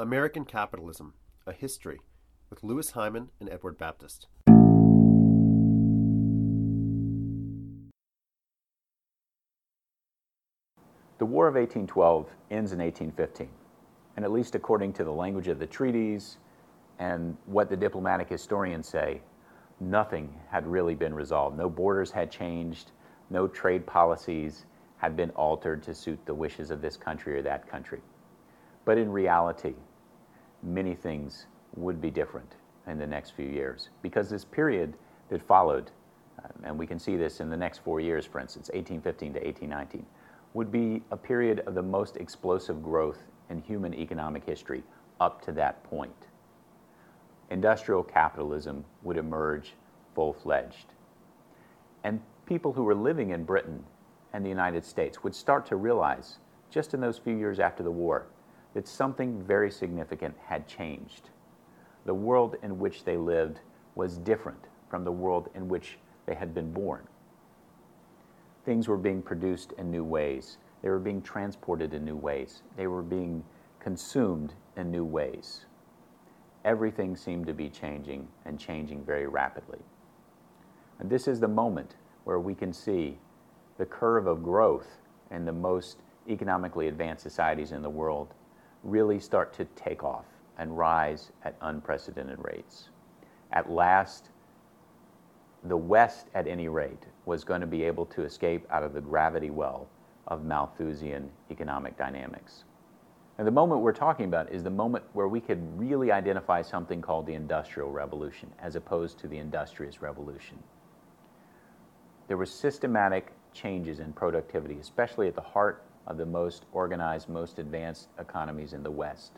American Capitalism A History with Louis Hyman and Edward Baptist. The War of 1812 ends in 1815, and at least according to the language of the treaties and what the diplomatic historians say, nothing had really been resolved. No borders had changed, no trade policies had been altered to suit the wishes of this country or that country. But in reality, many things would be different in the next few years because this period that followed, uh, and we can see this in the next four years, for instance, 1815 to 1819, would be a period of the most explosive growth in human economic history up to that point. Industrial capitalism would emerge full fledged. And people who were living in Britain and the United States would start to realize, just in those few years after the war, that something very significant had changed. The world in which they lived was different from the world in which they had been born. Things were being produced in new ways. They were being transported in new ways. They were being consumed in new ways. Everything seemed to be changing and changing very rapidly. And this is the moment where we can see the curve of growth in the most economically advanced societies in the world really start to take off and rise at unprecedented rates. At last, the West, at any rate, was going to be able to escape out of the gravity well of Malthusian economic dynamics. And the moment we're talking about is the moment where we could really identify something called the Industrial Revolution as opposed to the Industrious Revolution. There were systematic changes in productivity, especially at the heart of the most organized, most advanced economies in the West,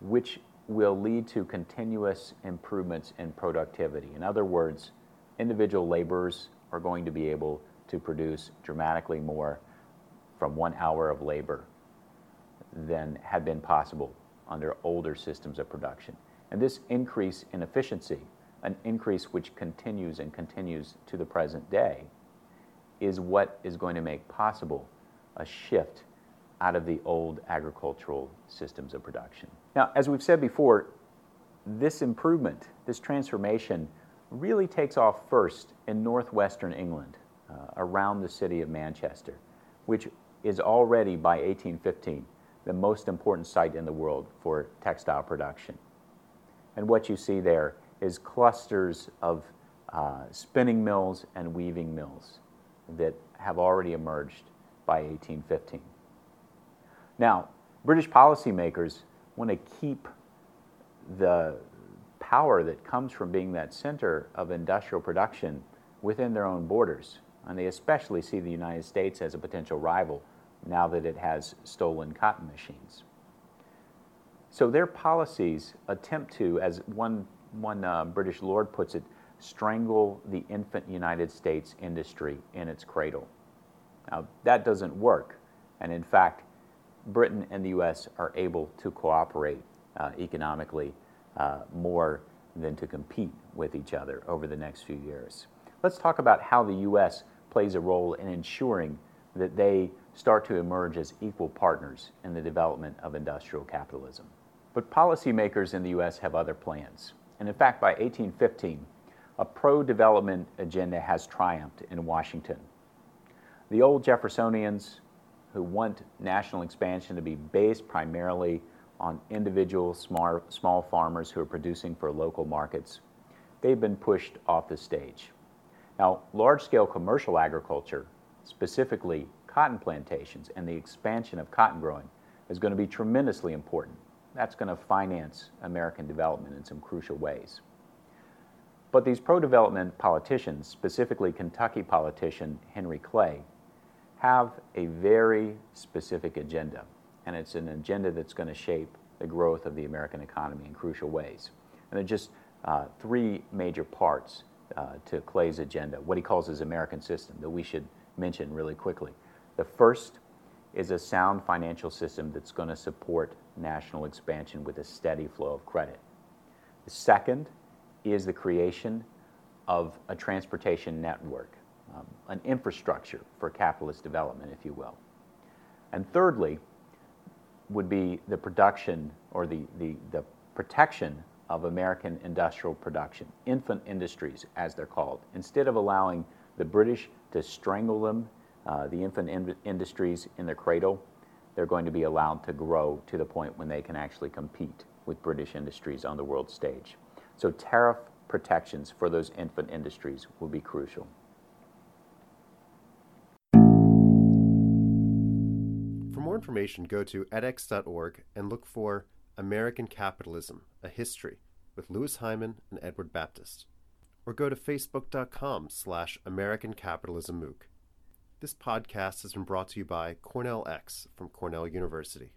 which will lead to continuous improvements in productivity. In other words, individual laborers are going to be able to produce dramatically more from one hour of labor than had been possible under older systems of production. And this increase in efficiency, an increase which continues and continues to the present day, is what is going to make possible a shift out of the old agricultural systems of production. Now, as we've said before, this improvement, this transformation, really takes off first in northwestern England, uh, around the city of Manchester, which is already by 1815 the most important site in the world for textile production. And what you see there is clusters of uh, spinning mills and weaving mills that have already emerged by 1815. Now, British policymakers want to keep the power that comes from being that center of industrial production within their own borders. And they especially see the United States as a potential rival now that it has stolen cotton machines. So their policies attempt to, as one, one uh, British lord puts it, strangle the infant United States industry in its cradle. Now, that doesn't work. And in fact, Britain and the US are able to cooperate uh, economically uh, more than to compete with each other over the next few years. Let's talk about how the US plays a role in ensuring that they start to emerge as equal partners in the development of industrial capitalism. But policymakers in the US have other plans. And in fact, by 1815, a pro development agenda has triumphed in Washington. The old Jeffersonians, who want national expansion to be based primarily on individual small, small farmers who are producing for local markets, they've been pushed off the stage. Now, large scale commercial agriculture, specifically cotton plantations and the expansion of cotton growing, is going to be tremendously important. That's going to finance American development in some crucial ways. But these pro development politicians, specifically Kentucky politician Henry Clay, have a very specific agenda, and it's an agenda that's going to shape the growth of the American economy in crucial ways. And there are just uh, three major parts uh, to Clay's agenda, what he calls his American system, that we should mention really quickly. The first is a sound financial system that's going to support national expansion with a steady flow of credit. The second is the creation of a transportation network um, an infrastructure for capitalist development, if you will. And thirdly, would be the production or the, the, the protection of American industrial production, infant industries, as they're called. Instead of allowing the British to strangle them, uh, the infant in- industries in their cradle, they're going to be allowed to grow to the point when they can actually compete with British industries on the world stage. So, tariff protections for those infant industries will be crucial. More information, go to edX.org and look for American Capitalism, a History with Louis Hyman and Edward Baptist. Or go to facebook.com slash American Capitalism MOOC. This podcast has been brought to you by Cornell X from Cornell University.